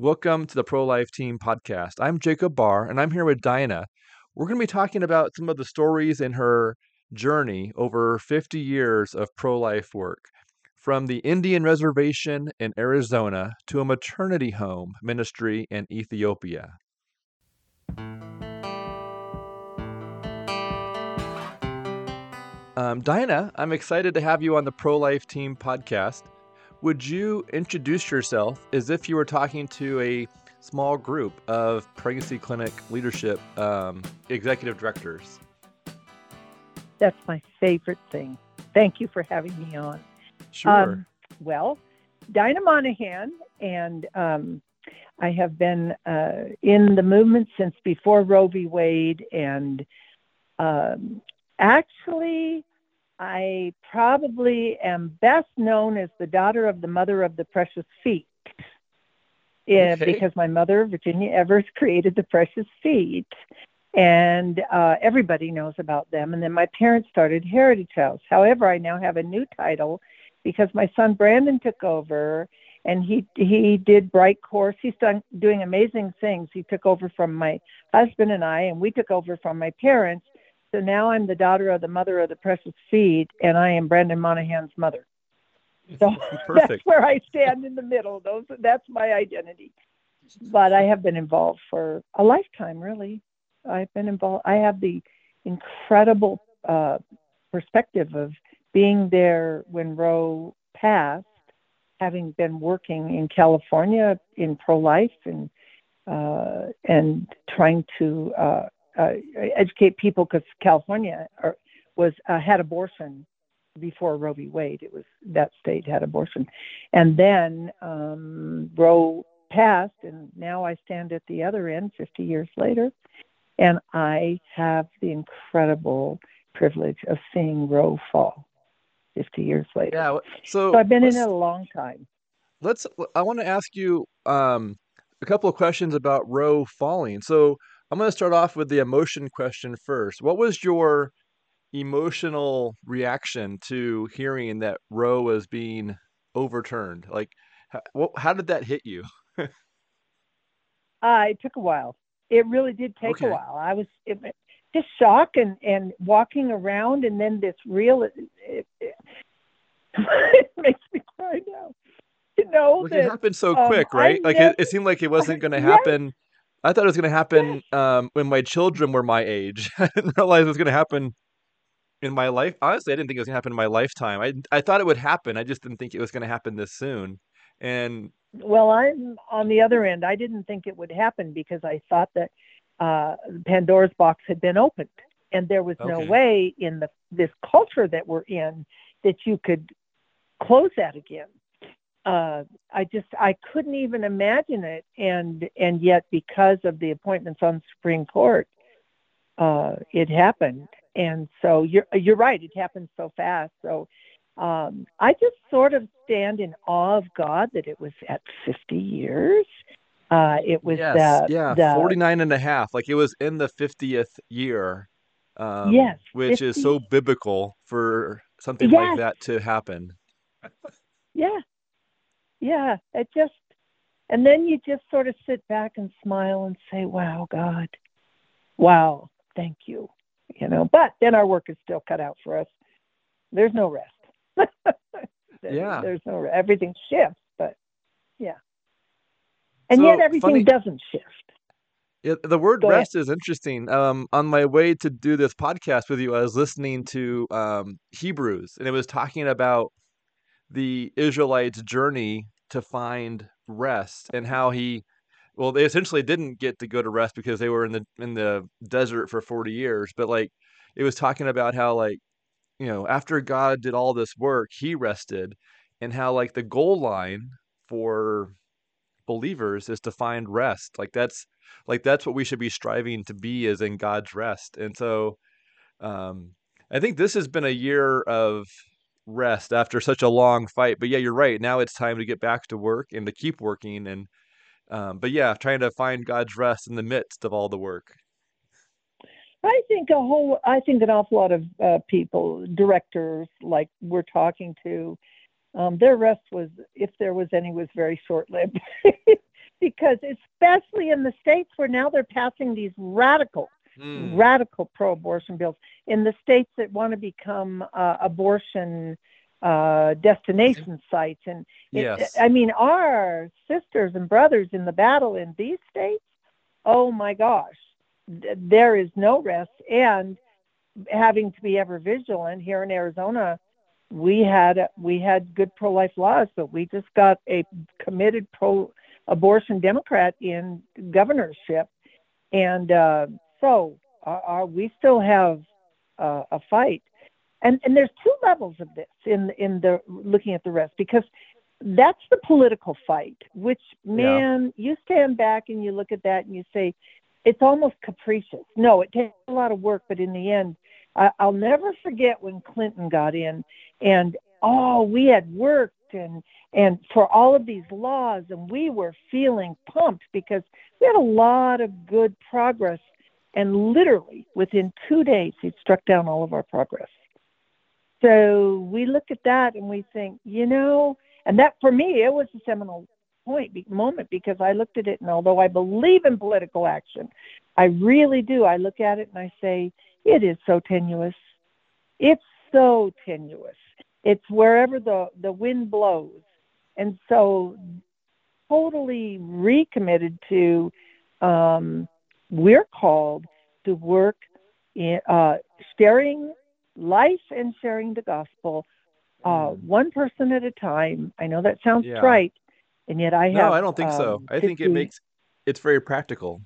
Welcome to the Pro Life Team podcast. I'm Jacob Barr, and I'm here with Dinah. We're going to be talking about some of the stories in her journey over 50 years of pro life work, from the Indian reservation in Arizona to a maternity home ministry in Ethiopia. Um, I'm excited to have you on the Pro Life Team podcast. Would you introduce yourself as if you were talking to a small group of pregnancy clinic leadership um, executive directors? That's my favorite thing. Thank you for having me on. Sure. Um, well, Dinah Monahan, and um, I have been uh, in the movement since before Roe v. Wade, and um, actually, I probably am best known as the daughter of the mother of the precious feet. Yeah, okay. because my mother, Virginia Evers, created the precious feet, and uh, everybody knows about them. And then my parents started Heritage House. However, I now have a new title because my son Brandon took over, and he he did Brightcourse. He's done doing amazing things. He took over from my husband and I, and we took over from my parents. So now I'm the daughter of the mother of the precious feet, and I am Brandon Monahan's mother. So that's where I stand in the middle. Those that's my identity. But I have been involved for a lifetime, really. I've been involved. I have the incredible uh, perspective of being there when Roe passed, having been working in California in pro-life and uh, and trying to uh, uh educate people because California are, was uh, had abortion before Roe v. Wade. It was that state had abortion, and then um, Roe passed, and now I stand at the other end, 50 years later, and I have the incredible privilege of seeing Roe fall 50 years later. Yeah. So, so I've been in it a long time. Let's. I want to ask you um, a couple of questions about Roe falling. So I'm going to start off with the emotion question first. What was your emotional reaction to hearing that Roe was being overturned? Like, how, how did that hit you? uh, it took a while it really did take okay. a while. I was it, just shocked and and walking around, and then this real. It, it, it makes me cry now. You know, well, that, it happened so um, quick, right? I like never, it seemed like it wasn't going to happen. Yes. I thought it was going to happen um, when my children were my age. I didn't realize it was going to happen in my life. Honestly, I didn't think it was going to happen in my lifetime. I I thought it would happen. I just didn't think it was going to happen this soon. And well, I'm on the other end. I didn't think it would happen because I thought that uh, Pandora's box had been opened, and there was okay. no way in the this culture that we're in that you could close that again. Uh, I just I couldn't even imagine it, and and yet because of the appointments on the Supreme Court, uh, it happened. And so you're you're right. It happened so fast. So um, I just sort of stand in awe of God that it was at 50 years. Uh, it was yes, the, yeah, the, 49 and a half. Like it was in the 50th year. Um, yes. Which 50. is so biblical for something yes. like that to happen. yeah. Yeah. It just, and then you just sort of sit back and smile and say, wow, God, wow, thank you. You know, but then our work is still cut out for us. There's no rest. yeah. There's no everything shifts, but yeah. And so yet everything funny, doesn't shift. Yeah, the word Go rest ahead. is interesting. Um, on my way to do this podcast with you, I was listening to um, Hebrews, and it was talking about the Israelites' journey to find rest and how he, well, they essentially didn't get to go to rest because they were in the in the desert for forty years. But like, it was talking about how like you know, after God did all this work, he rested, and how like the goal line for believers is to find rest. Like that's like that's what we should be striving to be is in God's rest. And so um I think this has been a year of rest after such a long fight. But yeah, you're right. Now it's time to get back to work and to keep working and um but yeah, trying to find God's rest in the midst of all the work. I think a whole, I think an awful lot of uh, people, directors like we're talking to, um, their rest was, if there was any, was very short lived because especially in the states where now they're passing these radical, mm. radical pro-abortion bills in the states that want to become uh, abortion uh, destination sites, and yes. I mean our sisters and brothers in the battle in these states. Oh my gosh, there is no rest, and having to be ever vigilant here in Arizona we had we had good pro life laws, but we just got a committed pro abortion Democrat in governorship, and uh, so uh, we still have uh, a fight. And and there's two levels of this in in the looking at the rest because that's the political fight. Which man, yeah. you stand back and you look at that and you say, it's almost capricious. No, it takes a lot of work, but in the end, I, I'll never forget when Clinton got in, and oh, we had worked and and for all of these laws, and we were feeling pumped because we had a lot of good progress. And literally within two days, he struck down all of our progress. So we look at that and we think, you know, and that for me, it was a seminal point moment because I looked at it and although I believe in political action, I really do. I look at it and I say, it is so tenuous. It's so tenuous. It's wherever the, the wind blows. And so, totally recommitted to, um, we're called to work in uh, sharing life and sharing the gospel, uh, mm. one person at a time. I know that sounds yeah. trite, and yet I have. No, I don't think um, so. I 50, think it makes it's very practical.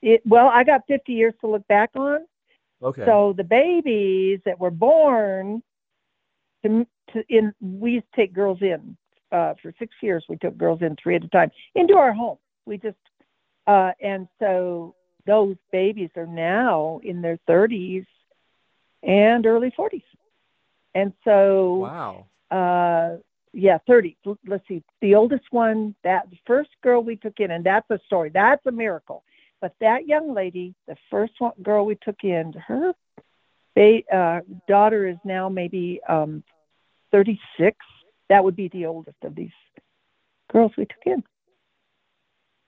It well, I got 50 years to look back on. Okay. So the babies that were born to, to in we used to take girls in uh, for six years. We took girls in three at a time into our home. We just uh, and so those babies are now in their 30s and early 40s. And so wow. Uh, yeah, 30. Let's see. The oldest one, that the first girl we took in, and that's a story. That's a miracle. But that young lady, the first one, girl we took in, her they, uh, daughter is now maybe um, 36. That would be the oldest of these girls we took in.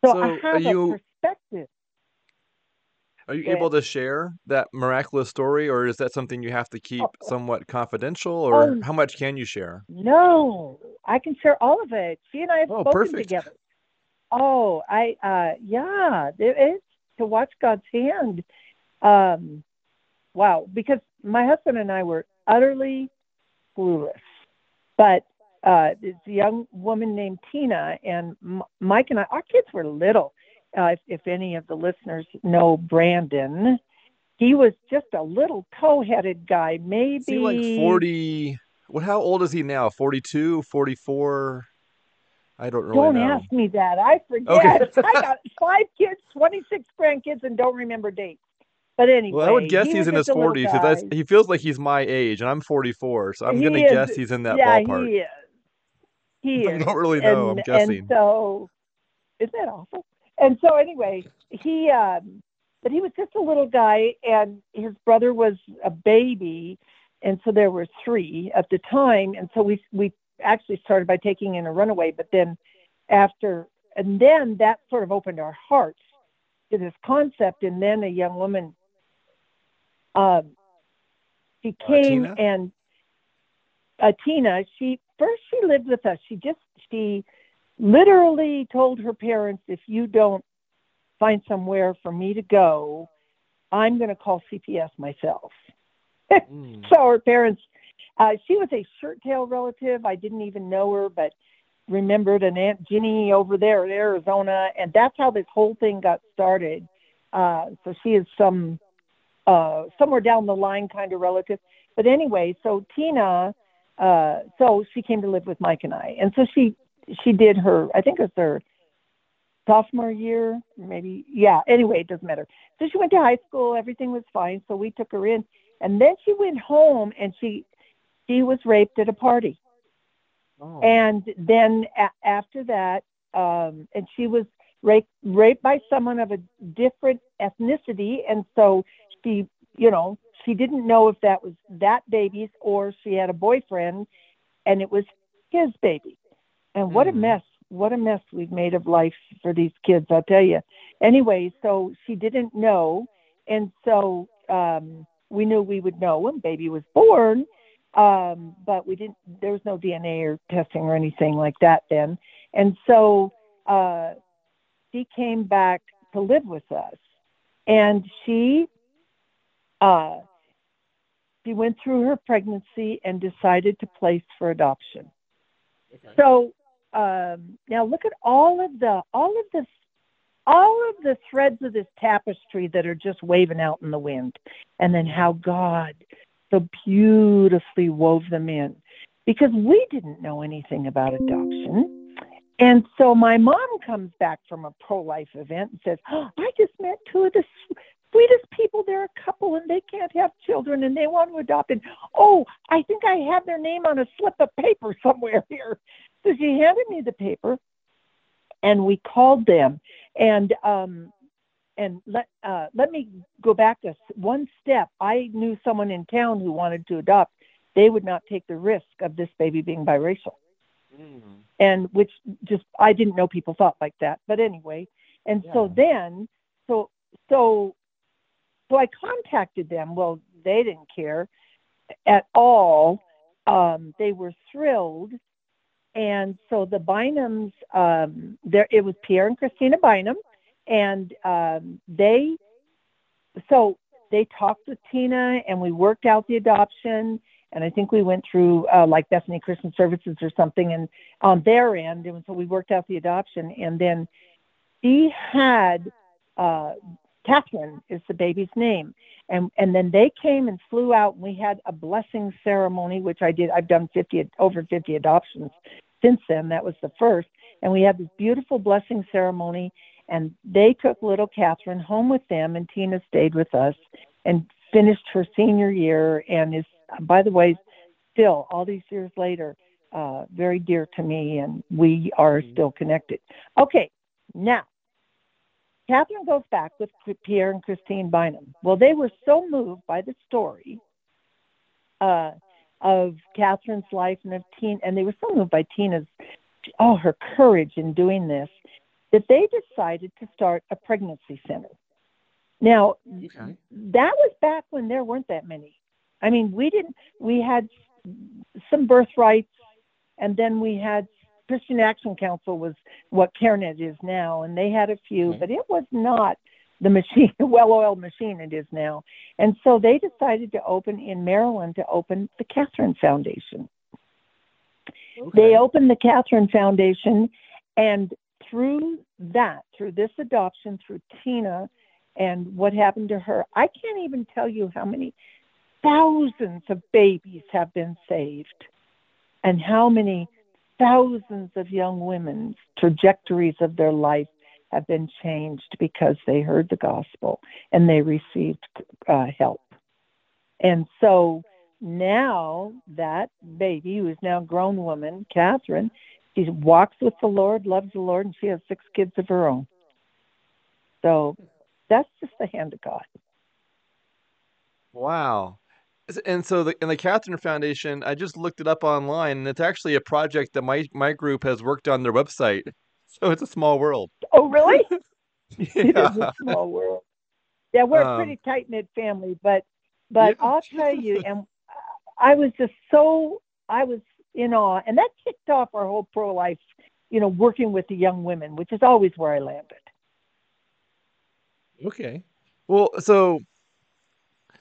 So, so I have you, a perspective. Are you able to share that miraculous story, or is that something you have to keep oh, somewhat confidential, or um, how much can you share? No, I can share all of it. She and I have oh, spoken perfect. together. Oh, I uh yeah, it is to watch God's hand. Um, wow, because my husband and I were utterly clueless, but uh, this young woman named Tina and Mike and I, our kids were little uh, if, if any of the listeners know Brandon, he was just a little toe-headed guy, maybe he like 40 what how old is he now? 42 44 i don't really don't know. ask me that. I forget. Okay. i got five kids 26 grandkids and don't remember dates. But anyway well i would guess he he's in his 40s he feels like he's my age and i'm 44 so i'm gonna guess he's in that yeah, ballpark. he is he is. i don't really know and, i'm guessing. and so is that awful? And so anyway, he um, but he was just a little guy, and his brother was a baby, and so there were three at the time, and so we we actually started by taking in a runaway, but then after and then that sort of opened our hearts to this concept, and then a young woman, um, she uh, came uh, and uh, Tina, she first she lived with us. She just she literally told her parents, if you don't find somewhere for me to go, I'm going to call CPS myself. mm. So her parents, uh, she was a shirt tail relative. I didn't even know her, but remembered an Aunt Ginny over there in Arizona. And that's how this whole thing got started. Uh, so she is some, uh, somewhere down the line kind of relative. But anyway, so Tina, uh, so she came to live with Mike and I. And so she she did her, I think it was her sophomore year, maybe. Yeah. Anyway, it doesn't matter. So she went to high school. Everything was fine. So we took her in, and then she went home and she she was raped at a party. Oh. And then a- after that, um, and she was raped raped by someone of a different ethnicity, and so she, you know, she didn't know if that was that baby's or she had a boyfriend, and it was his baby. And what a mm-hmm. mess what a mess we've made of life for these kids, I'll tell you. Anyway, so she didn't know. And so um, we knew we would know when baby was born. Um, but we didn't, there was no DNA or testing or anything like that then. And so uh, she came back to live with us. And she, uh, she went through her pregnancy and decided to place for adoption. Okay. So um, now look at all of the all of the all of the threads of this tapestry that are just waving out in the wind, and then how God so beautifully wove them in, because we didn't know anything about adoption. And so my mom comes back from a pro life event and says, oh, I just met two of the sweetest people. They're a couple and they can't have children and they want to adopt. And oh, I think I have their name on a slip of paper somewhere here. So she handed me the paper and we called them. And um, and let uh, let me go back a one step. I knew someone in town who wanted to adopt. They would not take the risk of this baby being biracial, mm. and which just I didn't know people thought like that. But anyway, and yeah. so then, so so so I contacted them. Well, they didn't care at all. Um, they were thrilled. And so the Bynums, um, there it was Pierre and Christina Bynum, and um, they, so they talked with Tina, and we worked out the adoption. And I think we went through uh, like Bethany Christian Services or something, and on their end, and so we worked out the adoption. And then she had uh, Catherine is the baby's name. And and then they came and flew out and we had a blessing ceremony, which I did. I've done 50 over 50 adoptions since then. That was the first. And we had this beautiful blessing ceremony and they took little Catherine home with them and Tina stayed with us and finished her senior year and is by the way still all these years later uh, very dear to me and we are mm-hmm. still connected. Okay, now Catherine goes back with Pierre and Christine Bynum. Well, they were so moved by the story uh, of Catherine's life and of Tina, and they were so moved by Tina's, oh, her courage in doing this, that they decided to start a pregnancy center. Now, okay. that was back when there weren't that many. I mean, we didn't, we had some birthrights, and then we had Christian Action Council was what CareNet is now, and they had a few, mm-hmm. but it was not the machine, the well-oiled machine it is now. And so they decided to open in Maryland to open the Catherine Foundation. Okay. They opened the Catherine Foundation, and through that, through this adoption, through Tina, and what happened to her, I can't even tell you how many thousands of babies have been saved, and how many thousands of young women's trajectories of their life have been changed because they heard the gospel and they received uh, help. And so now that baby, who is now a grown woman, Catherine, she walks with the Lord, loves the Lord, and she has six kids of her own. So that's just the hand of God. Wow. And so, the, in the Catherine Foundation, I just looked it up online, and it's actually a project that my my group has worked on their website. So it's a small world. Oh, really? yeah. It is a small world. Yeah, we're um, a pretty tight knit family, but but yeah. I'll tell you, and I was just so I was in awe, and that kicked off our whole pro life, you know, working with the young women, which is always where I landed. Okay, well, so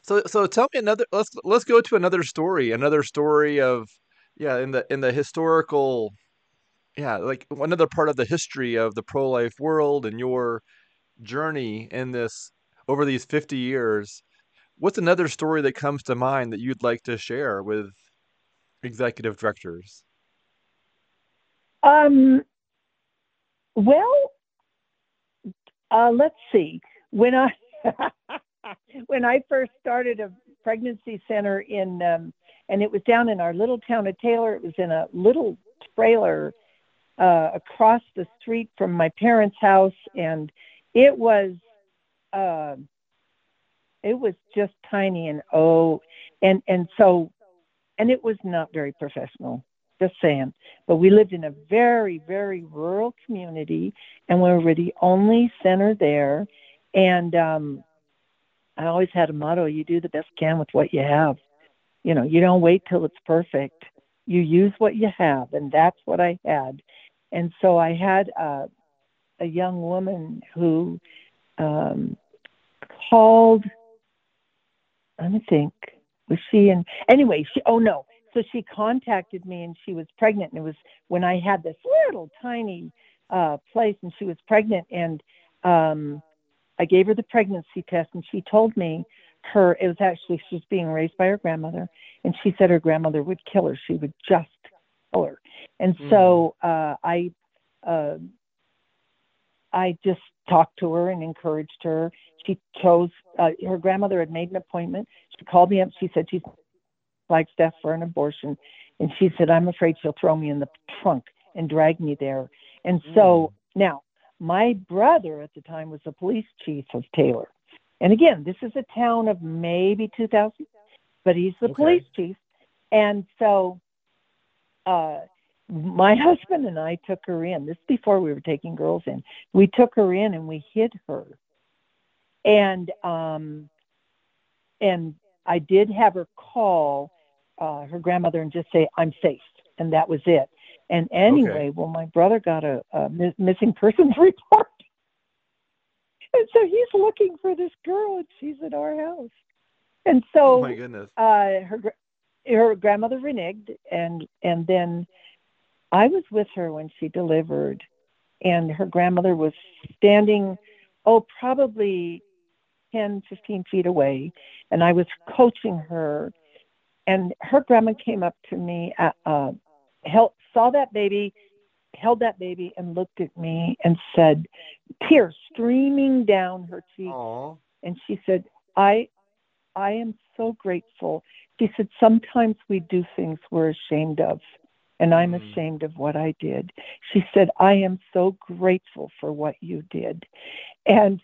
so so tell me another. Let's let's go to another story. Another story of yeah in the in the historical yeah like another part of the history of the pro life world and your journey in this over these 50 years. What's another story that comes to mind that you'd like to share with executive directors? Um. Well, uh, let's see. When I when I first started a pregnancy center in, um, and it was down in our little town of Taylor. It was in a little trailer uh, across the street from my parents' house, and it was, uh, it was just tiny and oh, and and so, and it was not very professional. Just saying. But we lived in a very, very rural community, and we were the only center there. And um, I always had a motto: you do the best you can with what you have. You know, you don't wait till it's perfect. You use what you have, and that's what I had. And so I had uh, a young woman who um, called. Let me think. Was she in? Anyway, she. Oh no. So she contacted me, and she was pregnant. And it was when I had this little tiny uh, place, and she was pregnant, and um, I gave her the pregnancy test, and she told me her. It was actually she was being raised by her grandmother, and she said her grandmother would kill her. She would just kill her. And mm. so uh, I. Uh, I just talked to her and encouraged her. She chose, uh, her grandmother had made an appointment. She called me up. She said she's like Steph for an abortion. And she said, I'm afraid she'll throw me in the trunk and drag me there. And so mm. now, my brother at the time was the police chief of Taylor. And again, this is a town of maybe 2,000, but he's the okay. police chief. And so uh, my husband and I took her in. This before we were taking girls in. We took her in and we hid her. And um and I did have her call uh, her grandmother and just say, "I'm safe," and that was it. And anyway, okay. well, my brother got a, a missing persons report, and so he's looking for this girl, and she's at our house. And so, oh my goodness, uh, her her grandmother reneged, and and then I was with her when she delivered, and her grandmother was standing, oh, probably 10, 15 feet away, and I was coaching her. And her grandma came up to me, uh, uh, held, saw that baby, held that baby, and looked at me and said, tears streaming down her cheeks. Aww. And she said, I, I am so grateful. She said, sometimes we do things we're ashamed of and I'm mm. ashamed of what I did. She said, I am so grateful for what you did. And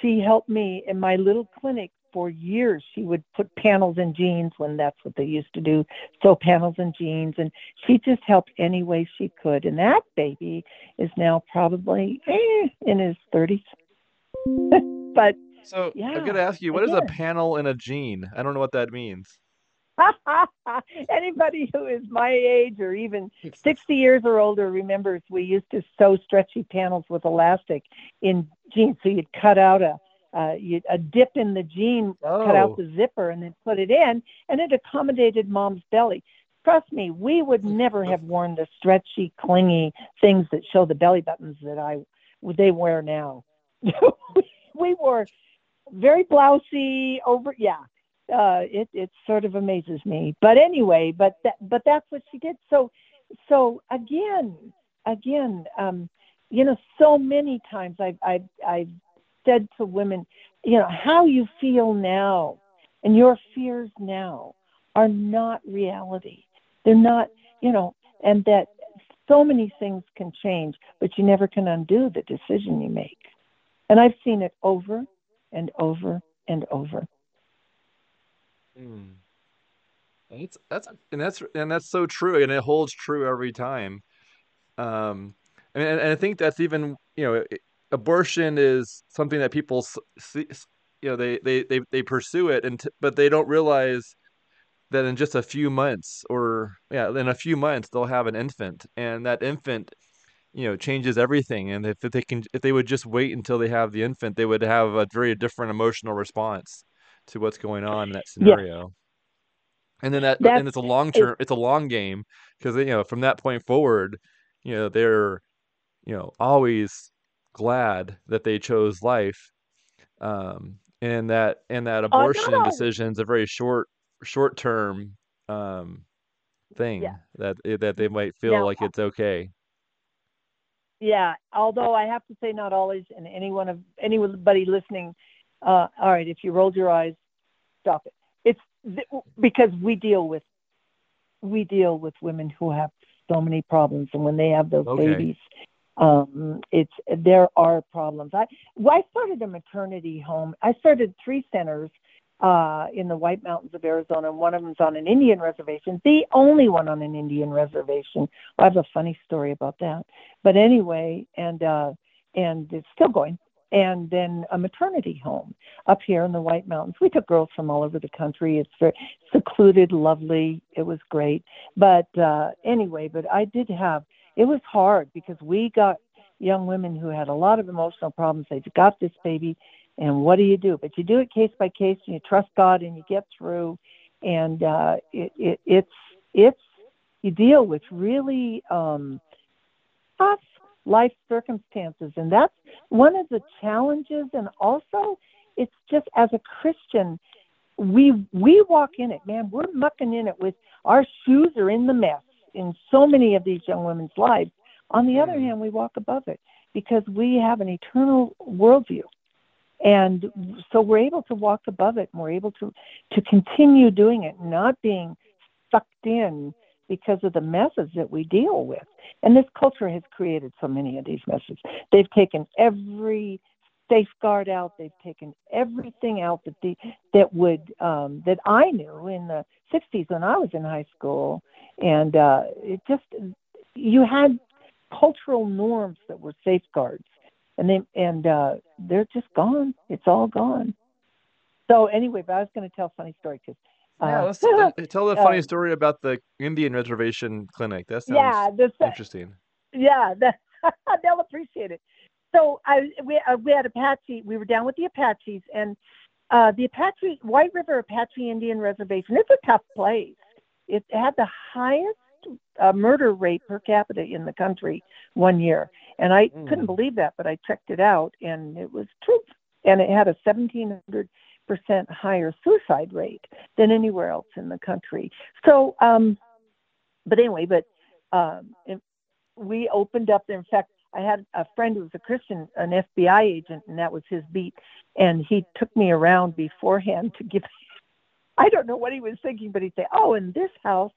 she helped me in my little clinic for years. She would put panels in jeans when that's what they used to do, sew panels in jeans. And she just helped any way she could. And that baby is now probably eh, in his 30s. but so yeah, I'm going to ask you, what is is a panel in a jean? I don't know what that means. Anybody who is my age or even 60 years or older remembers we used to sew stretchy panels with elastic in jeans. So you'd cut out a uh, you'd, a dip in the jean, oh. cut out oh. the zipper, and then put it in, and it accommodated mom's belly. Trust me, we would never have worn the stretchy, clingy things that show the belly buttons that I they wear now. we wore very blousy over, yeah uh, it it sort of amazes me. But anyway, but that but that's what she did. So so again, again, um, you know, so many times I've I've I've said to women, you know, how you feel now and your fears now are not reality. They're not, you know, and that so many things can change, but you never can undo the decision you make. And I've seen it over and over and over. Mm. That's that's and that's and that's so true, and it holds true every time. Um, and, and I think that's even you know, abortion is something that people see, you know, they they they they pursue it, and t- but they don't realize that in just a few months, or yeah, in a few months, they'll have an infant, and that infant you know changes everything and if they can if they would just wait until they have the infant they would have a very different emotional response to what's going on in that scenario. Yeah. And then that, That's, and it's a long term, it's a long game because you know from that point forward, you know they're, you know, always glad that they chose life, um, and that and that oh, abortion uh, decision is a very short short term um, thing yeah. that eh, that they might feel now, like it's okay. Yeah, although I have to say, not always, and anyone of anybody listening uh, all right, if you rolled your eyes, stop it. It's th- because we deal with we deal with women who have so many problems, and when they have those okay. babies, um, it's there are problems. I I started a maternity home. I started three centers uh, in the White Mountains of Arizona, and one of them's on an Indian reservation, the only one on an Indian reservation. I have a funny story about that. But anyway, and uh, and it's still going. And then a maternity home up here in the White Mountains. We took girls from all over the country. It's very secluded, lovely. It was great. But uh, anyway, but I did have. It was hard because we got young women who had a lot of emotional problems. They got this baby and what do you do? But you do it case by case, and you trust God, and you get through. And uh, it, it, it's it's you deal with really um, tough life circumstances, and that's one of the challenges. And also, it's just as a Christian, we we walk in it, man. We're mucking in it with our shoes are in the mess in so many of these young women's lives. On the other mm. hand, we walk above it because we have an eternal worldview. And so we're able to walk above it and we're able to to continue doing it not being sucked in because of the messes that we deal with. And this culture has created so many of these messes. They've taken every safeguard out. They've taken everything out that the that would um that i knew in the 60s when i was in high school and uh it just you had cultural norms that were safeguards and they and uh, they're just gone. It's all gone. So anyway, but I was going to tell a funny story because. Uh, yeah, let's tell a funny uh, story about the Indian reservation clinic. That sounds yeah, that's, interesting. Yeah, that, they'll appreciate it. So I we uh, we had Apache. We were down with the Apaches, and uh, the Apache White River Apache Indian Reservation. It's a tough place. It had the highest uh, murder rate per capita in the country one year. And I mm. couldn't believe that, but I checked it out and it was true. And it had a 1700 percent higher suicide rate than anywhere else in the country. So, um, but anyway, but um, we opened up there. In fact, I had a friend who was a Christian, an FBI agent, and that was his beat. And he took me around beforehand to give. I don't know what he was thinking, but he'd say, "Oh, in this house,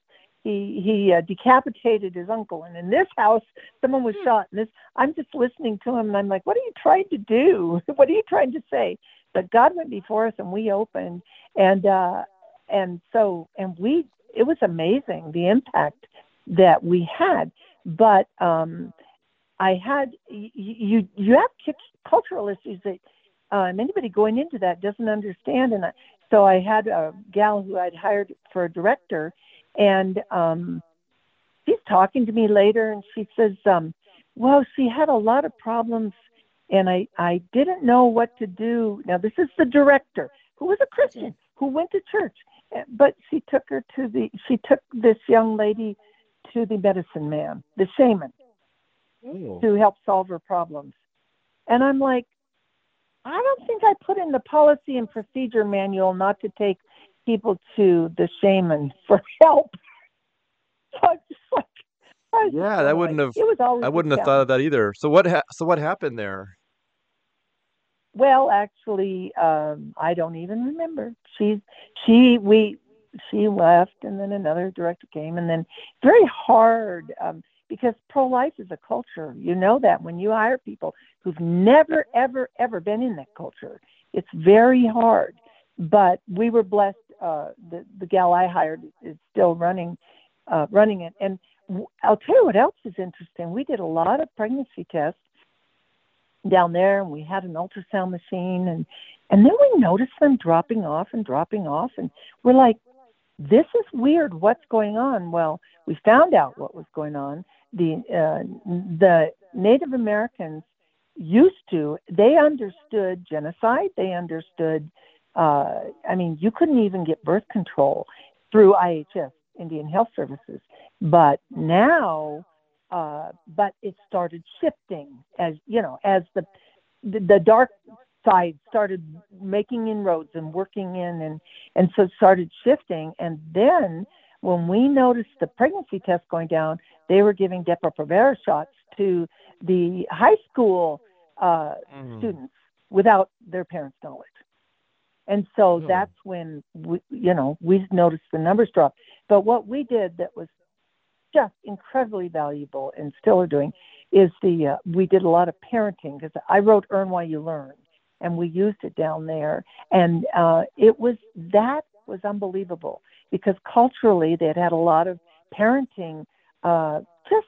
he he uh, decapitated his uncle and in this house someone was hmm. shot and this. I'm just listening to him and i'm like what are you trying to do? What are you trying to say? But god went before us and we opened and uh and so and we it was amazing the impact that we had. But um i had you you have cultural issues that um, anybody going into that doesn't understand and I, so i had a gal who i'd hired for a director and um, she's talking to me later, and she says, um, "Well, she had a lot of problems, and I I didn't know what to do." Now, this is the director who was a Christian who went to church, eh, but she took her to the she took this young lady to the medicine man, the shaman, oh. to help solve her problems. And I'm like, I don't think I put in the policy and procedure manual not to take people to the shaman for help. So like, yeah, that wouldn't have. It was always I wouldn't have thought of that either. So what? Ha- so what happened there? Well, actually, um, I don't even remember. She, she, we, she left, and then another director came, and then very hard um, because pro-life is a culture. You know that when you hire people who've never, ever, ever been in that culture, it's very hard. But we were blessed uh, the the gal I hired is still running uh, running it. And I'll tell you what else is interesting. We did a lot of pregnancy tests down there, and we had an ultrasound machine, and and then we noticed them dropping off and dropping off, and we're like, this is weird. What's going on? Well, we found out what was going on. The uh, the Native Americans used to they understood genocide. They understood uh, I mean, you couldn't even get birth control through IHS, Indian Health Services. But now, uh, but it started shifting as you know, as the the, the dark side started making inroads and working in, and and so started shifting. And then when we noticed the pregnancy test going down, they were giving Depo-Provera shots to the high school uh, mm. students without their parents' knowledge. And so oh. that's when we, you know, we noticed the numbers drop. But what we did that was just incredibly valuable and still are doing is the uh, we did a lot of parenting because I wrote Earn While You Learn, and we used it down there. And uh, it was that was unbelievable because culturally they had had a lot of parenting, uh, just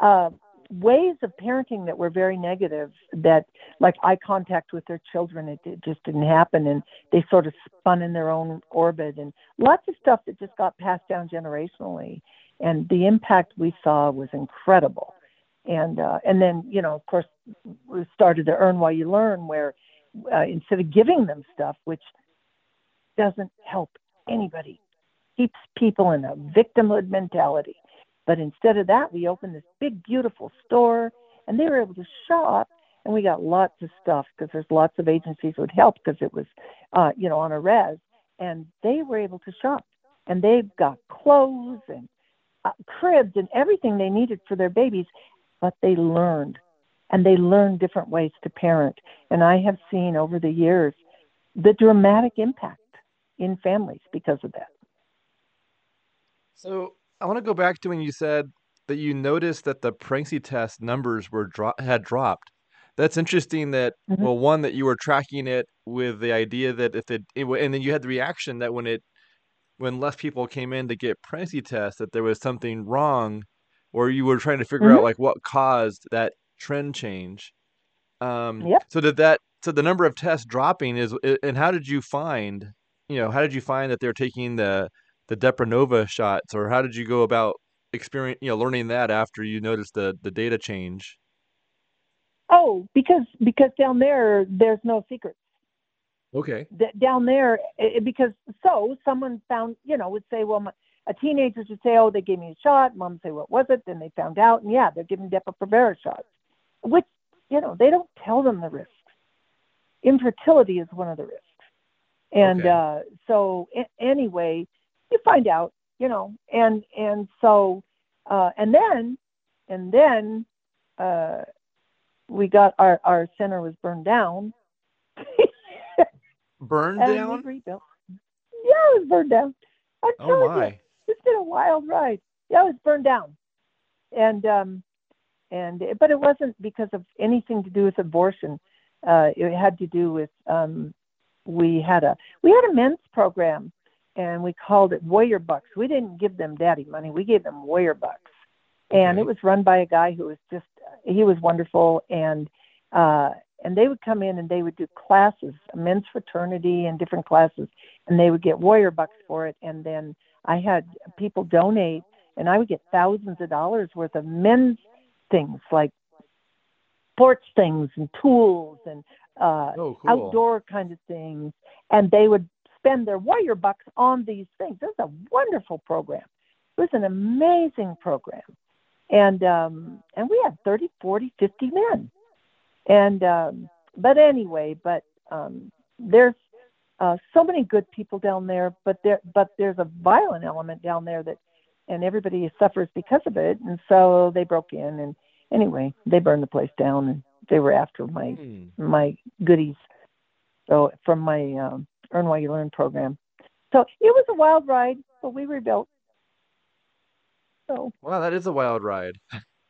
uh, ways of parenting that were very negative. That like eye contact with their children, it, it just didn't happen, and they sort of spun in their own orbit, and lots of stuff that just got passed down generationally. And the impact we saw was incredible. And uh, and then you know, of course, we started to earn while you learn, where uh, instead of giving them stuff, which doesn't help anybody, keeps people in a victimhood mentality. But instead of that, we opened this big, beautiful store, and they were able to shop, and we got lots of stuff because there's lots of agencies would help because it was, uh, you know, on a res, and they were able to shop, and they've got clothes and uh, cribs and everything they needed for their babies, but they learned and they learned different ways to parent. And I have seen over the years the dramatic impact in families because of that. So I want to go back to when you said that you noticed that the pregnancy test numbers were dro- had dropped. That's interesting. That mm-hmm. well, one that you were tracking it with the idea that if it, it, and then you had the reaction that when it when less people came in to get pregnancy tests that there was something wrong, or you were trying to figure mm-hmm. out like what caused that trend change. Um, yep. So did that? So the number of tests dropping is, and how did you find? You know, how did you find that they're taking the the Depo-Provera shots, or how did you go about experience? You know, learning that after you noticed the the data change. Oh, because because down there there's no secrets. Okay. D- down there, it, because so someone found, you know, would say, well, my, a teenager would say, oh, they gave me a shot. Mom would say, what was it? Then they found out, and yeah, they're giving Depo-Provera shots which, you know, they don't tell them the risks. Infertility is one of the risks. And okay. uh, so, a- anyway, you find out, you know, and and so, uh, and then, and then, uh, we got our our center was burned down. burned down. Rebuilt. Yeah, it was burned down. I'm oh my! You, it's been a wild ride. Yeah, it was burned down, and um, and but it wasn't because of anything to do with abortion. Uh, it had to do with um, we had a we had a men's program, and we called it Warrior Bucks. We didn't give them daddy money; we gave them Warrior Bucks, and okay. it was run by a guy who was just he was wonderful, and uh, and they would come in and they would do classes, men's fraternity and different classes, and they would get Warrior Bucks for it, and then I had people donate, and I would get thousands of dollars worth of men's things like sports things and tools and uh, oh, cool. outdoor kind of things, and they would spend their warrior bucks on these things. It was a wonderful program. It was an amazing program, and um, and we had 30, 40, 50 men, and um, but anyway, but um, there's uh, so many good people down there, but there but there's a violent element down there that and everybody suffers because of it. And so they broke in, and anyway, they burned the place down, and they were after my mm. my goodies. So from my um, Earn While You Learn program. So it was a wild ride, but we rebuilt. So wow, that is a wild ride.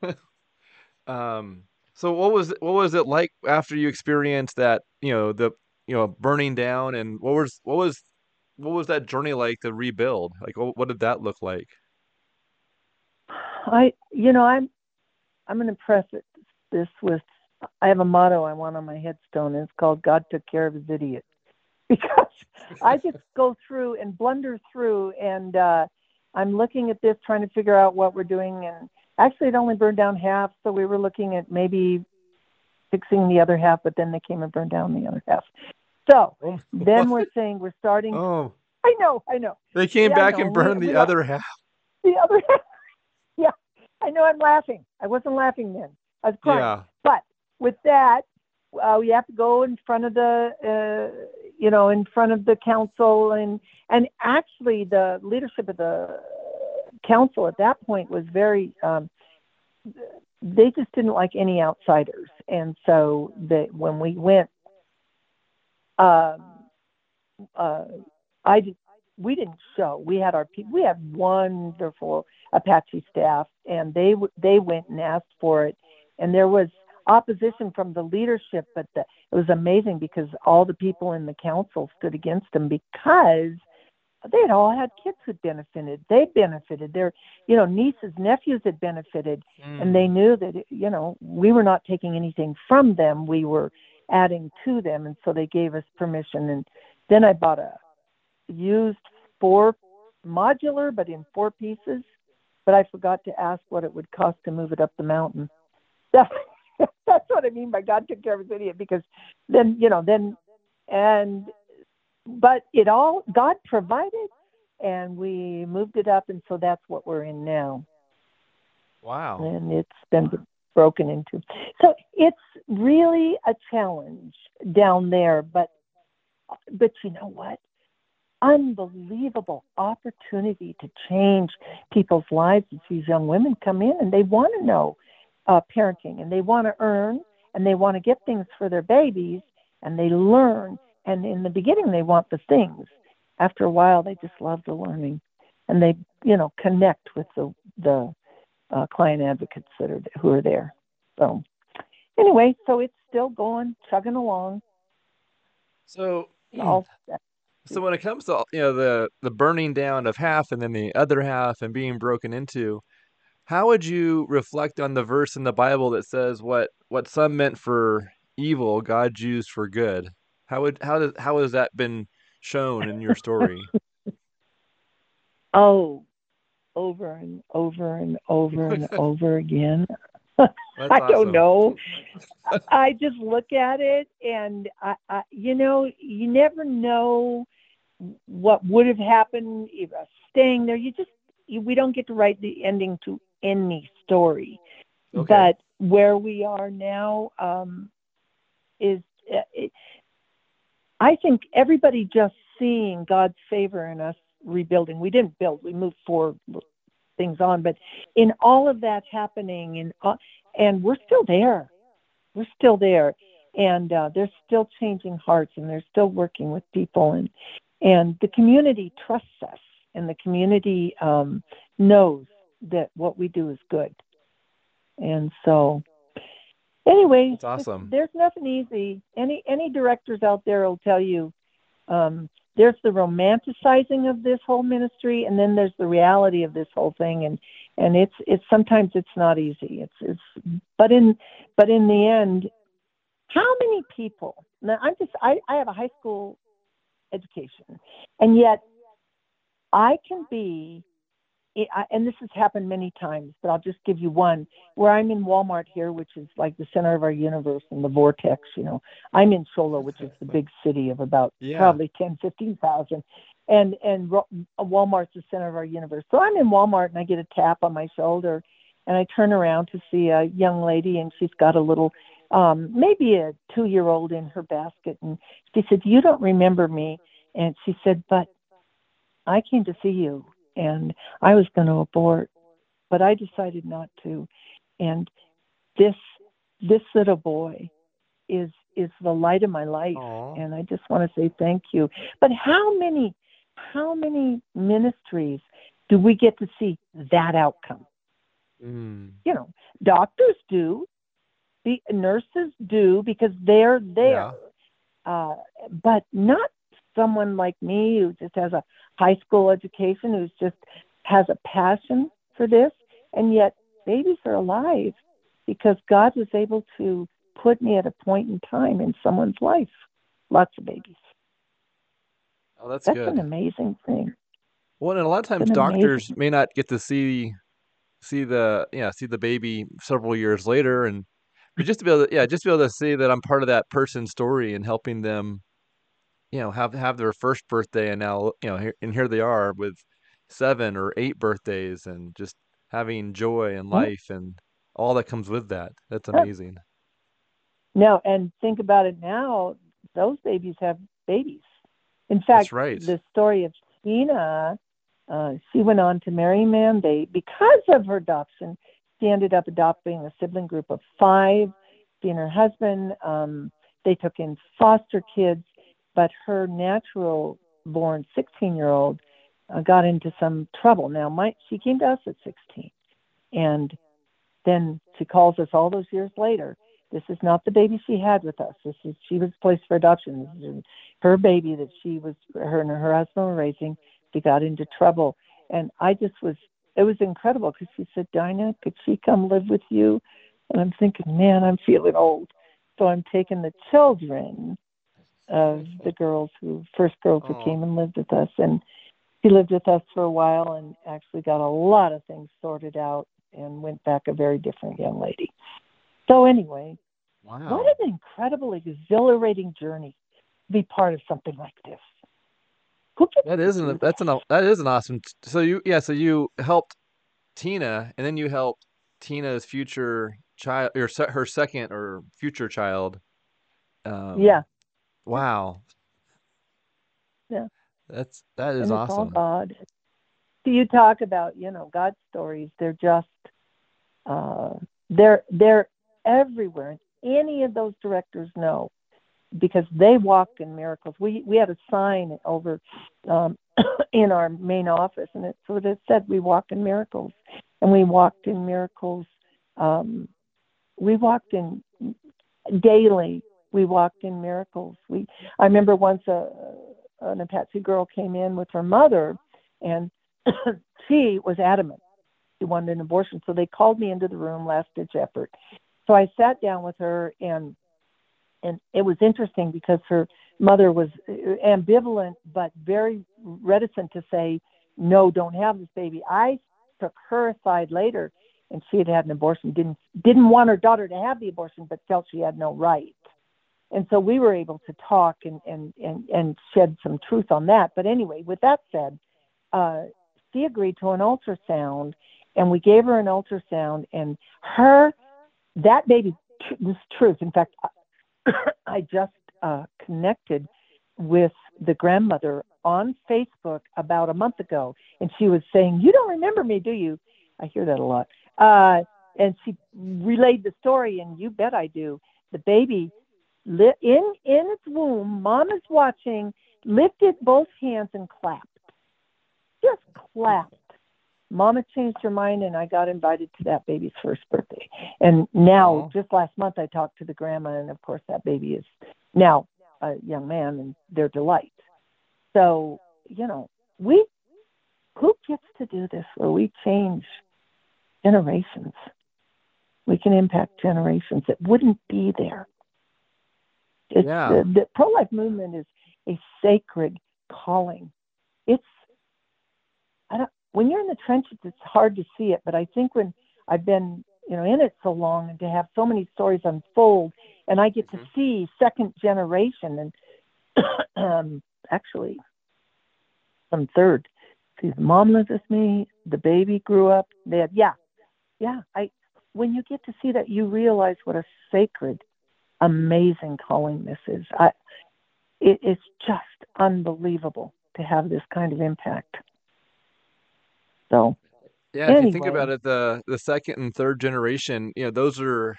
um, so what was what was it like after you experienced that? You know the you know burning down, and what was what was what was that journey like to rebuild? Like what, what did that look like? I, you know, I'm, I'm going to preface this with, I have a motto I want on my headstone, and it's called "God took care of his idiot," because I just go through and blunder through, and uh, I'm looking at this, trying to figure out what we're doing, and actually, it only burned down half, so we were looking at maybe fixing the other half, but then they came and burned down the other half. So oh, then we're saying we're starting. Oh, I know, I know. They came yeah, back and burned we, the we other half. The other half. yeah, I know I'm laughing. I wasn't laughing then. I was crying. Yeah. But with that, uh, we have to go in front of the, uh, you know, in front of the council, and and actually the leadership of the council at that point was very. Um, they just didn't like any outsiders, and so that when we went, um, uh, I we didn't show. We had our people. We had wonderful Apache staff, and they they went and asked for it. And there was opposition from the leadership, but the, it was amazing because all the people in the council stood against him because they had all had kids who benefited. They benefited. Their, you know, nieces, nephews had benefited, mm. and they mm. knew that you know we were not taking anything from them. We were adding to them, and so they gave us permission. And then I bought a used four modular, but in four pieces. But I forgot to ask what it would cost to move it up the mountain. That's what I mean by God took care of his idiot because then you know then and but it all God provided and we moved it up and so that's what we're in now. Wow. And it's been broken into. So it's really a challenge down there, but but you know what? Unbelievable opportunity to change people's lives as these young women come in and they want to know uh, parenting and they want to earn and they want to get things for their babies and they learn. And in the beginning, they want the things. After a while, they just love the learning and they, you know, connect with the, the uh, client advocates that are, who are there. So, anyway, so it's still going, chugging along. So, all so when it comes to you know the the burning down of half and then the other half and being broken into, how would you reflect on the verse in the Bible that says what what some meant for evil, God used for good? How would how does how has that been shown in your story? oh, over and over and over and over again. I don't know. I just look at it and I, I, you know, you never know what would have happened if staying there. You just you, we don't get to write the ending to any story. Okay. But where we are now um, is, uh, it, I think everybody just seeing God's favor in us rebuilding. We didn't build; we moved four things on. But in all of that happening, and uh, and we're still there. We're still there, and uh, they're still changing hearts, and they're still working with people, and and the community trusts us, and the community um, knows that what we do is good. And so, anyway, That's awesome. There's nothing easy. Any any directors out there will tell you um, there's the romanticizing of this whole ministry, and then there's the reality of this whole thing, and and it's it's sometimes it's not easy. It's it's but in but in the end, how many people? Now I'm just I I have a high school education, and yet I can be and this has happened many times, but I'll just give you one where I'm in Walmart here, which is like the center of our universe and the vortex. You know, I'm in Show Low, which is the big city of about yeah. probably 10, 15,000. And, and Walmart's the center of our universe. So I'm in Walmart and I get a tap on my shoulder and I turn around to see a young lady and she's got a little, um, maybe a two year old in her basket. And she said, You don't remember me. And she said, But I came to see you and I was going to abort, but I decided not to. And this this little boy is is the light of my life, Aww. and I just want to say thank you. But how many how many ministries do we get to see that outcome? Mm. You know, doctors do, the nurses do because they're there, yeah. uh, but not someone like me who just has a high school education, who's just has a passion for this, and yet babies are alive because God was able to put me at a point in time in someone's life. Lots of babies. Oh, that's, that's good. an amazing thing. Well, and a lot of times doctors amazing... may not get to see see the yeah see the baby several years later, and but just to be able to yeah just to be able to see that I'm part of that person's story and helping them you know have have their first birthday and now you know here, and here they are with seven or eight birthdays and just having joy and life mm-hmm. and all that comes with that. That's amazing. No and think about it now those babies have babies. In fact right. the story of Tina, uh, she went on to marry a man they because of her adoption she ended up adopting a sibling group of five she and her husband um, they took in foster kids but her natural born 16 year old uh, got into some trouble. Now, my she came to us at 16, and then she calls us all those years later this is not the baby she had with us. This is she was placed for adoption. Her baby that she was her and her husband were raising. She got into trouble, and I just was. It was incredible because she said, "Dinah, could she come live with you?" And I'm thinking, man, I'm feeling old. So I'm taking the children of the girls who first girls who came and lived with us, and she lived with us for a while and actually got a lot of things sorted out and went back a very different young lady. So anyway, wow. what an incredible, exhilarating journey to be part of something like this. That isn't that's an that is an awesome. So you yeah so you helped Tina and then you helped Tina's future child or her second or future child. Um, yeah. Wow. Yeah. That's that is awesome. God. Do you talk about you know God stories. They're just uh, they're they're everywhere. Any of those directors know because they walked in miracles. We we had a sign over um, in our main office, and it sort of said we walk in miracles, and we walked in miracles. Um, we walked in daily. We walked in miracles. We I remember once a an Apache girl came in with her mother, and she was adamant she wanted an abortion. So they called me into the room, last ditch effort. So I sat down with her and and it was interesting because her mother was uh, ambivalent but very reticent to say no don't have this baby i took her aside later and she had had an abortion didn't didn't want her daughter to have the abortion but felt she had no right and so we were able to talk and and and, and shed some truth on that. But anyway with that said uh she agreed to an ultrasound and we gave her an ultrasound and her that baby was truth. In fact i just uh, connected with the grandmother on facebook about a month ago and she was saying you don't remember me do you? I hear that a lot. Uh, and she relayed the story and you bet i do. The baby in in its womb mom is watching lifted both hands and clapped just clapped Mama changed her mind, and I got invited to that baby's first birthday. And now, just last month, I talked to the grandma, and of course, that baby is now a young man, and their delight. So, you know, we who gets to do this where we change generations? We can impact generations that wouldn't be there. It's, yeah. the, the pro life movement is a sacred calling. It's I don't when you're in the trenches, it's hard to see it. But I think when I've been, you know, in it so long and to have so many stories unfold, and I get mm-hmm. to see second generation and um, actually some third. See, the mom lives with me. The baby grew up. They had, yeah, yeah. I when you get to see that, you realize what a sacred, amazing calling this is. I, it, it's just unbelievable to have this kind of impact. So yeah, anyway. if you think about it, the the second and third generation, you know, those are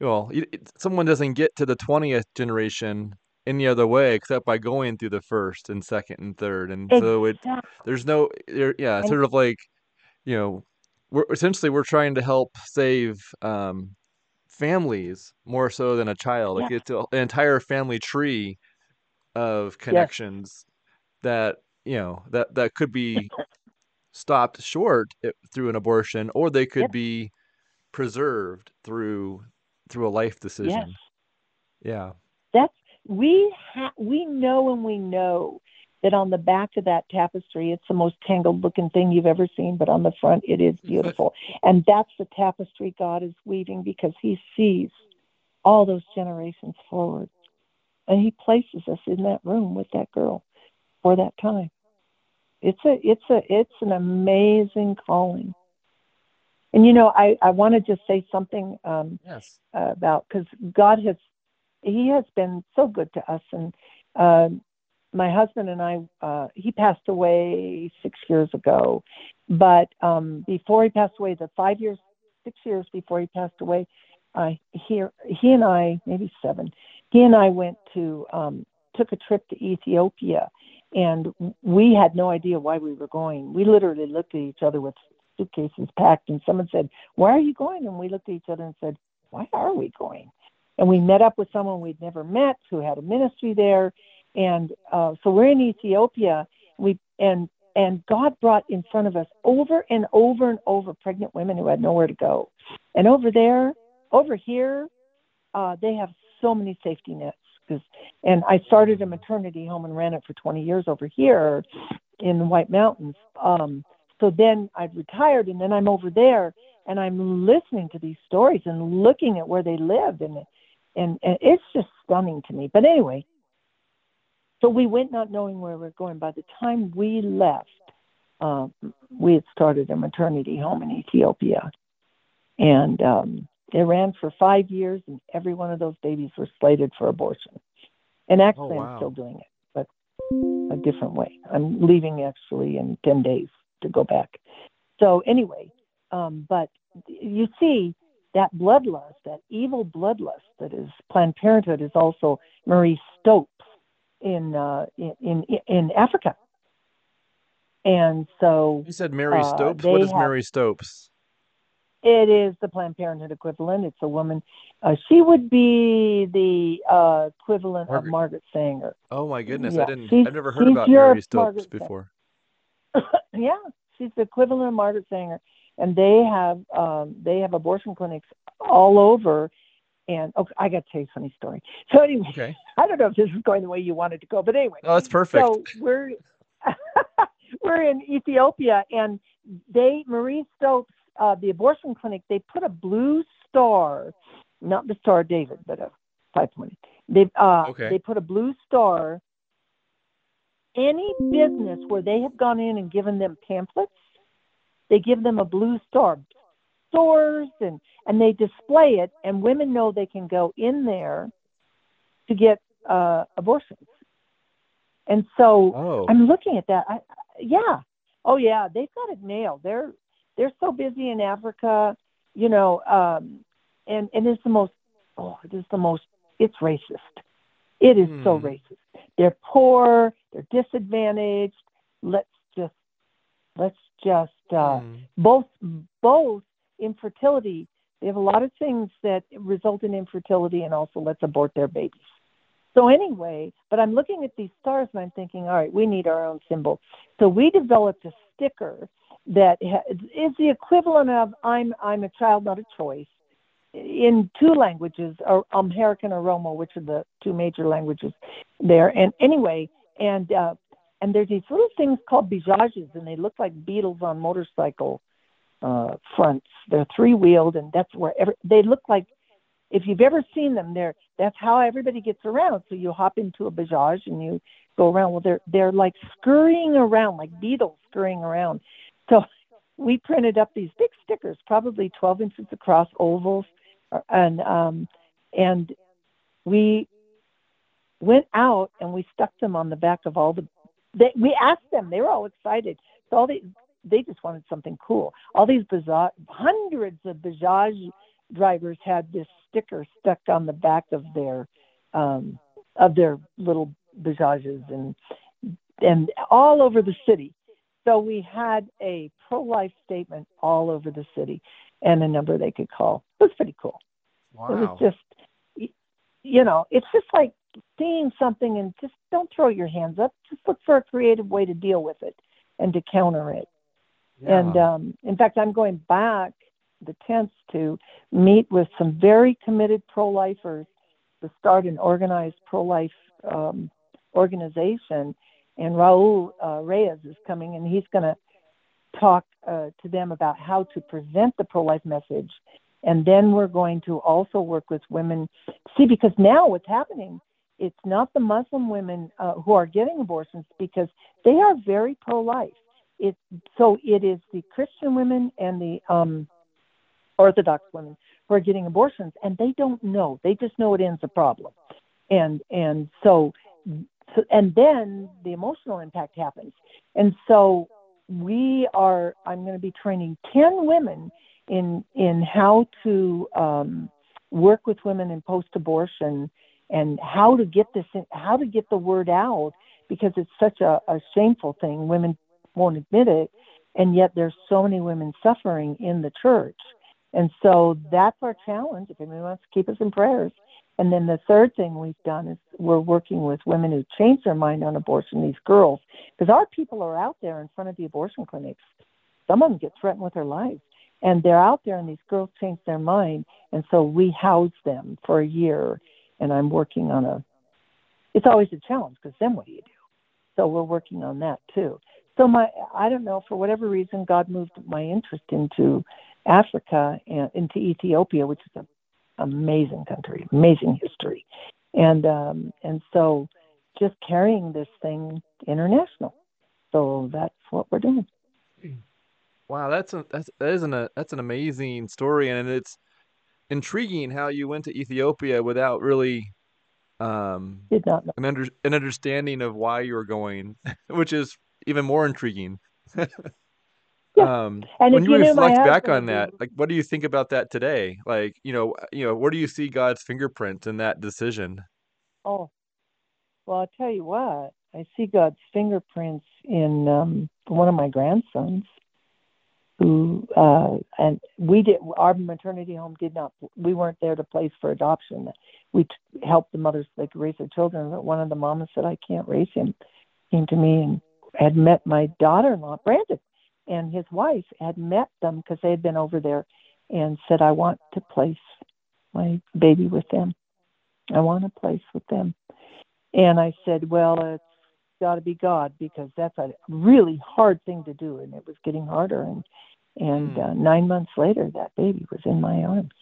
well, someone doesn't get to the twentieth generation any other way except by going through the first and second and third, and exactly. so it there's no there, yeah, sort of like you know, we're essentially we're trying to help save um, families more so than a child. Like yeah. it's an entire family tree of connections yes. that you know that that could be stopped short eh, through an abortion, or they could yep. be preserved through through a life decision. Yes. Yeah. That's we ha- we know and we know that on the back of that tapestry, it's the most tangled looking thing you've ever seen, but on the front, it is beautiful. and that's the tapestry God is weaving because He sees all those generations forward. And He places us in that room with that girl for that time. It's a it's a it's an amazing calling. And you know i i want to just say something um yes. about because god has he has been so good to us. And uh, my husband and i uh he passed away six years ago but um before he passed away the five years six years before he passed away uh he he and i maybe seven he and i went to um took a trip to ethiopia and we had no idea why we were going. We literally looked at each other with suitcases packed, and someone said, "Why are you going?" And we looked at each other and said, "Why are we going?" and we met up with someone we'd never met who had a ministry there, and uh, so we're in Ethiopia. We and and God brought in front of us over and over and over pregnant women who had nowhere to go, and over there, over here, uh, they have so many safety nets. Cause, and I started a maternity home and ran it for 20 years over here in the White Mountains. Um, so then I retired, and then I'm over there, and I'm listening to these stories and looking at where they lived, and and, and it's just stunning to me. But anyway, so we went not knowing where we were going. By the time we left, uh, we had started a maternity home in Ethiopia, and um, it ran for five years, and every one of those babies were slated for abortion. And actually, oh, wow. I'm still doing it, but a different way. I'm leaving actually in 10 days to go back. So, anyway, um, but you see, that bloodlust, that evil bloodlust that is Planned Parenthood, is also Marie Stopes in uh, in, in in Africa. And so you said Mary uh, Stopes. What is have, Mary Stopes? It is the Planned Parenthood equivalent. It's a woman. Uh, she would be the uh, equivalent Margaret. of Margaret Sanger. Oh my goodness! Yeah. I didn't. I've never heard about Mary Stopes Margaret before. yeah, she's the equivalent of Margaret Sanger, and they have um, they have abortion clinics all over. And okay, I got to tell you a funny story. So anyway, okay. I don't know if this is going the way you wanted to go, but anyway. Oh, that's perfect. So we're we're in Ethiopia, and they Marie Stopes uh, the abortion clinic, they put a blue star, not the Star of David, but a five point. They uh, okay. they put a blue star. Any business where they have gone in and given them pamphlets, they give them a blue star. Stores and and they display it, and women know they can go in there to get uh, abortions. And so oh. I'm looking at that. I, yeah. Oh yeah, they've got it nailed. They're they're so busy in Africa, you know, um, and and it's the most oh, it is the most it's racist. It is so hmm. racist. They're poor, they're disadvantaged. Let's just let's just uh, mm. both both infertility. They have a lot of things that result in infertility and also let's abort their babies. So anyway, but I'm looking at these stars and I'm thinking, all right, we need our own symbol. So we developed a sticker that is the equivalent of I'm I'm a child, not a choice, in two languages, or Amharic and Oromo, which are the two major languages there. And anyway, and uh, and there's these little things called bajajes, and they look like beetles on motorcycle uh, fronts. They're three wheeled, and that's where every, they look like. If you've ever seen them, they're that's how everybody gets around. So you hop into a bajaj and you go around. Well, they're they're like scurrying around, like beetles scurrying around so we printed up these big stickers, probably 12 inches across, ovals, uh, and um, and we went out and we stuck them on the back of all the. They, we asked them; they were all excited. So all they they just wanted something cool. All these bizarre, hundreds of Bajaj drivers had this sticker stuck on the back of their um, of their little Bajajes and and all over the city. So we had a pro life statement all over the city and a number they could call. It was pretty cool. Wow. It was just, you know, it's just like seeing something and just don't throw your hands up. Just look for a creative way to deal with it and to counter it. Yeah. And um, in fact, I'm going back the 10th to meet with some very committed pro lifers to start an organized pro life um, organization and Raul uh, Reyes is coming, and he's going to talk uh, to them about how to present the pro-life message. And then we're going to also work with women. See, because now what's happening, it's not the Muslim women uh, who are getting abortions because they are very pro-life. It, so it is the Christian women and the um, Orthodox women who are getting abortions, and they don't know. They just know it ends the problem. And and so so, and then the emotional impact happens. And so we are, I'm going to be training 10 women in, in how to um, work with women in post abortion and how to get this, in, how to get the word out because it's such a, a shameful thing. Women won't admit it. And yet there's so many women suffering in the church. And so that's our challenge. If anyone wants to keep us in prayers, And then the third thing we've done is we're working with women who change their mind on abortion, these girls, because our people are out there in front of the abortion clinics. Some of them get threatened with their lives. And they're out there, and these girls change their mind. And so we house them for a year. And I'm working on a, it's always a challenge because then what do you do? So we're working on that too. So my, I don't know, for whatever reason, God moved my interest into Africa and into Ethiopia, which is an amazing country, amazing history, and um, and so just carrying this thing international. So that's what we're doing. Wow, that's a, that's that isn't a that's an amazing story, and it's intriguing how you went to Ethiopia without really um did not know. an under an understanding of why you were going, which is even more intriguing. yeah. Um, and when you, you reflect back on that, like, what do you think about that today? Like, you know, you know, where do you see God's fingerprint in that decision? Oh, well, I'll tell you what. I see God's fingerprints in um, one of my grandsons who uh and we did our maternity home did not we weren't there to place for adoption we t- helped the mothers they could raise their children but one of the mamas said i can't raise him came to me and had met my daughter-in-law brandon and his wife had met them because they had been over there and said i want to place my baby with them i want a place with them and i said well it's got to be God because that's a really hard thing to do, and it was getting harder. And and mm. uh, nine months later, that baby was in my arms.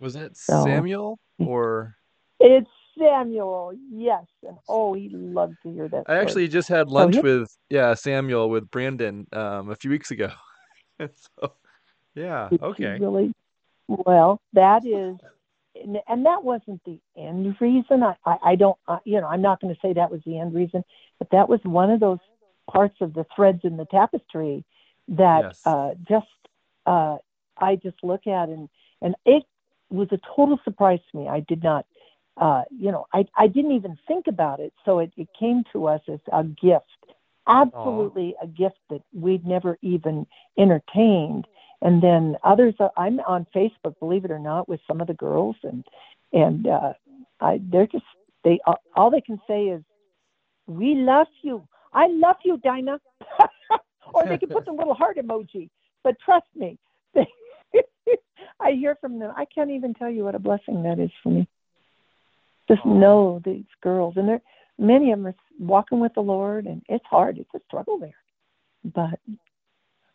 Was it so, Samuel or? It's Samuel, yes, and oh, he loved to hear that. I story. actually just had lunch so, with yeah Samuel with Brandon um, a few weeks ago. so, yeah, okay. Really, well, that is and that wasn't the end reason. I, I, I don't, uh, you know, I'm not going to say that was the end reason, but that was one of those parts of the threads in the tapestry that yes. uh, just uh, I just look at and and it was a total surprise to me. I did not, uh, you know, I I didn't even think about it, so it, it came to us as a gift, absolutely Aww. a gift that we'd never even entertained. And then others are, i'm on facebook believe it or not with some of the girls and and uh i they're just they all they can say is we love you. I love you dinah. Or they can put the little heart emoji but trust me they, i hear from them. I can't even tell you what a blessing that is for me just know these girls and they're many of them are walking with the lord and it's hard it's a struggle there but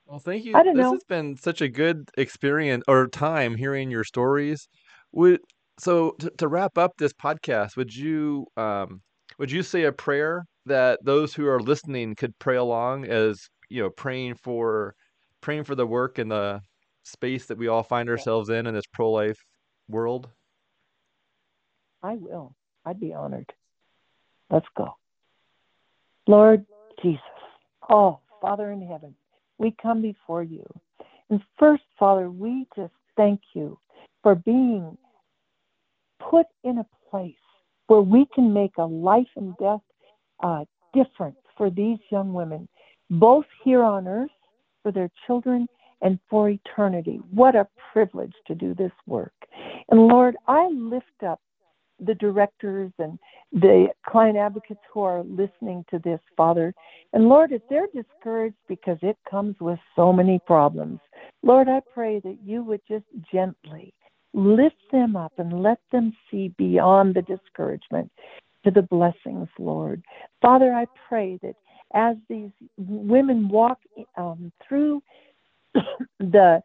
well, thank you. I don't this know. has been such a good experience or time hearing your stories. Would so to, to wrap up this podcast, would you um would you say a prayer that those who are listening could pray along as you know praying for praying for the work and the space that we all find ourselves in in this pro life world? I will. I'd be honored. Let's go. Lord Jesus, oh Father in heaven, we come before you. And first, Father, we just thank you for being put in a place where we can make a life and death uh, difference for these young women, both here on earth for their children and for eternity. What a privilege to do this work. And Lord, I lift up the directors and the client advocates who are listening to this, Father. And Lord, if they're discouraged because it comes with so many problems, Lord, I pray that you would just gently lift them up and let them see beyond the discouragement to the blessings, Lord. Father, I pray that as these women walk um, through the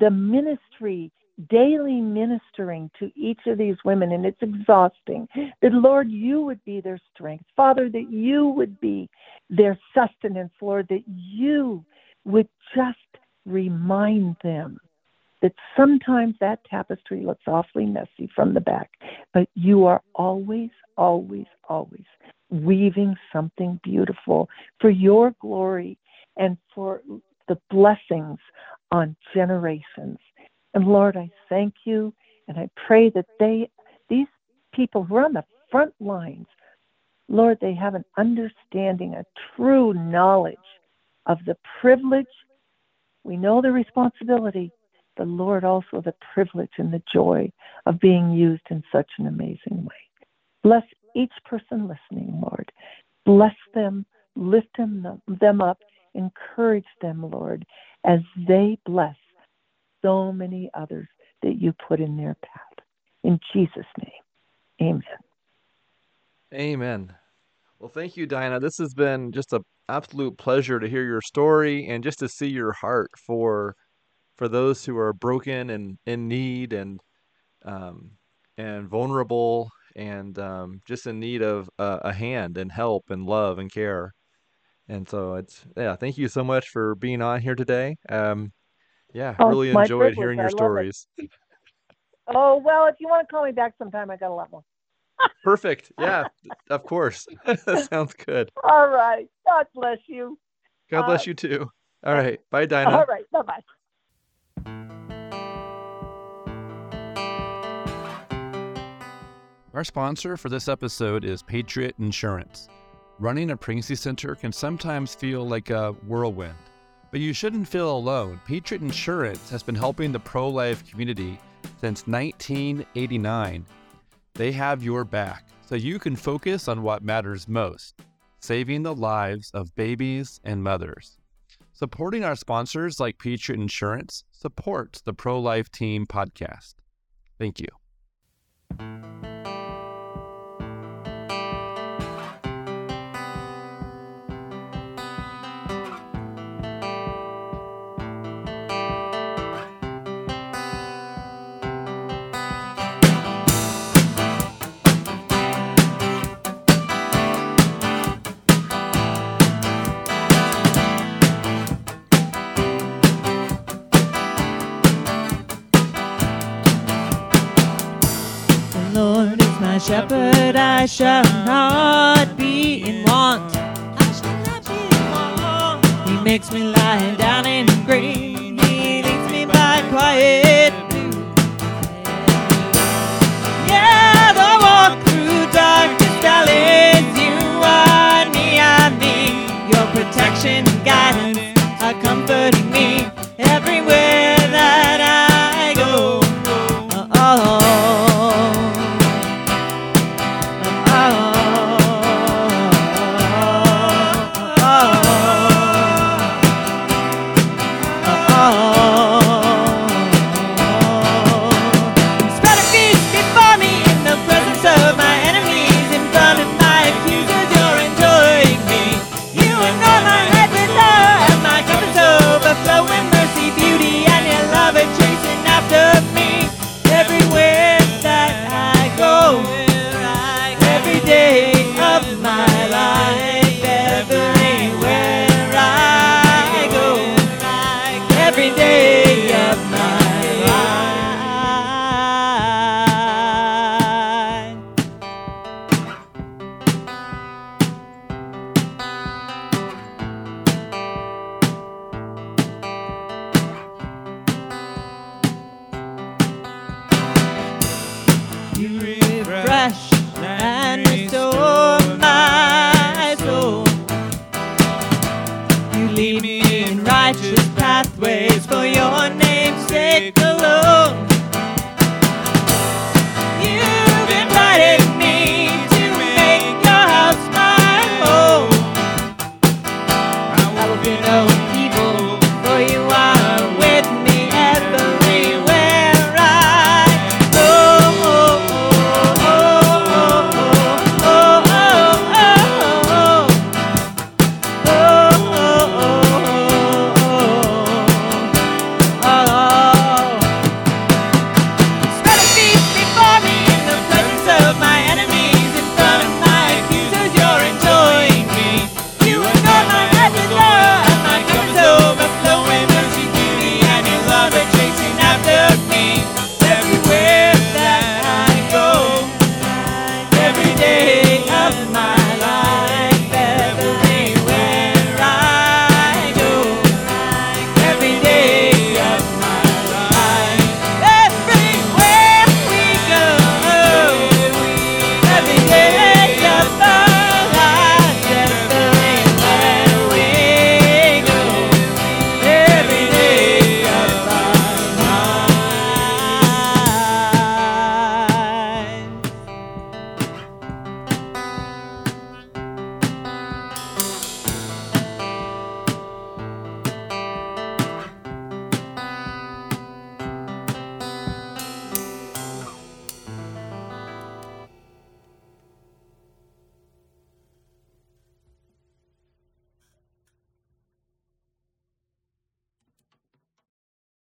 the ministry daily ministering to each of these women, and it's exhausting. That, Lord, you would be their strength. Father, that you would be their sustenance, Lord, that you would just remind them that sometimes that tapestry looks awfully messy from the back, but you are always, always, always weaving something beautiful for your glory and for the blessings on generations. And Lord, I thank you and I pray that they, these people who are on the front lines, Lord, they have an understanding, a true knowledge of the privilege. We know the responsibility, the Lord also the privilege and the joy of being used in such an amazing way. Bless each person listening, Lord. Bless them, lift them, them up, encourage them, Lord, as they bless so many others that you put in their path. In Jesus' name, amen. Amen. Well, thank you, Diana. This has been just an absolute pleasure to hear your story and just to see your heart for for those who are broken and in need and um, and vulnerable and um, just in need of a hand and help and love and care. And so it's yeah, thank you so much for being on here today. Um, yeah, oh, really enjoyed privilege. hearing your stories. oh well, if you want to call me back sometime, I got a lot more. Perfect. Yeah, of course. sounds good. All right. God bless you. God bless uh, you too. All right. Bye, Dinah. All right. Bye bye. Our sponsor for this episode is Patriot Insurance. Running a pregnancy center can sometimes feel like a whirlwind, but you shouldn't feel alone. Patriot Insurance has been helping the pro life community since 1989. They have your back so you can focus on what matters most saving the lives of babies and mothers. Supporting our sponsors like Patriot Insurance supports the Pro Life Team podcast. Thank you. Lord is my shepherd, I shall not be in want. I shall not be in want. He makes me lie down in green, He leads me by quiet blue. Yeah, the walk through darkest valleys, you are me, I your protection, guidance, are comforting me everywhere.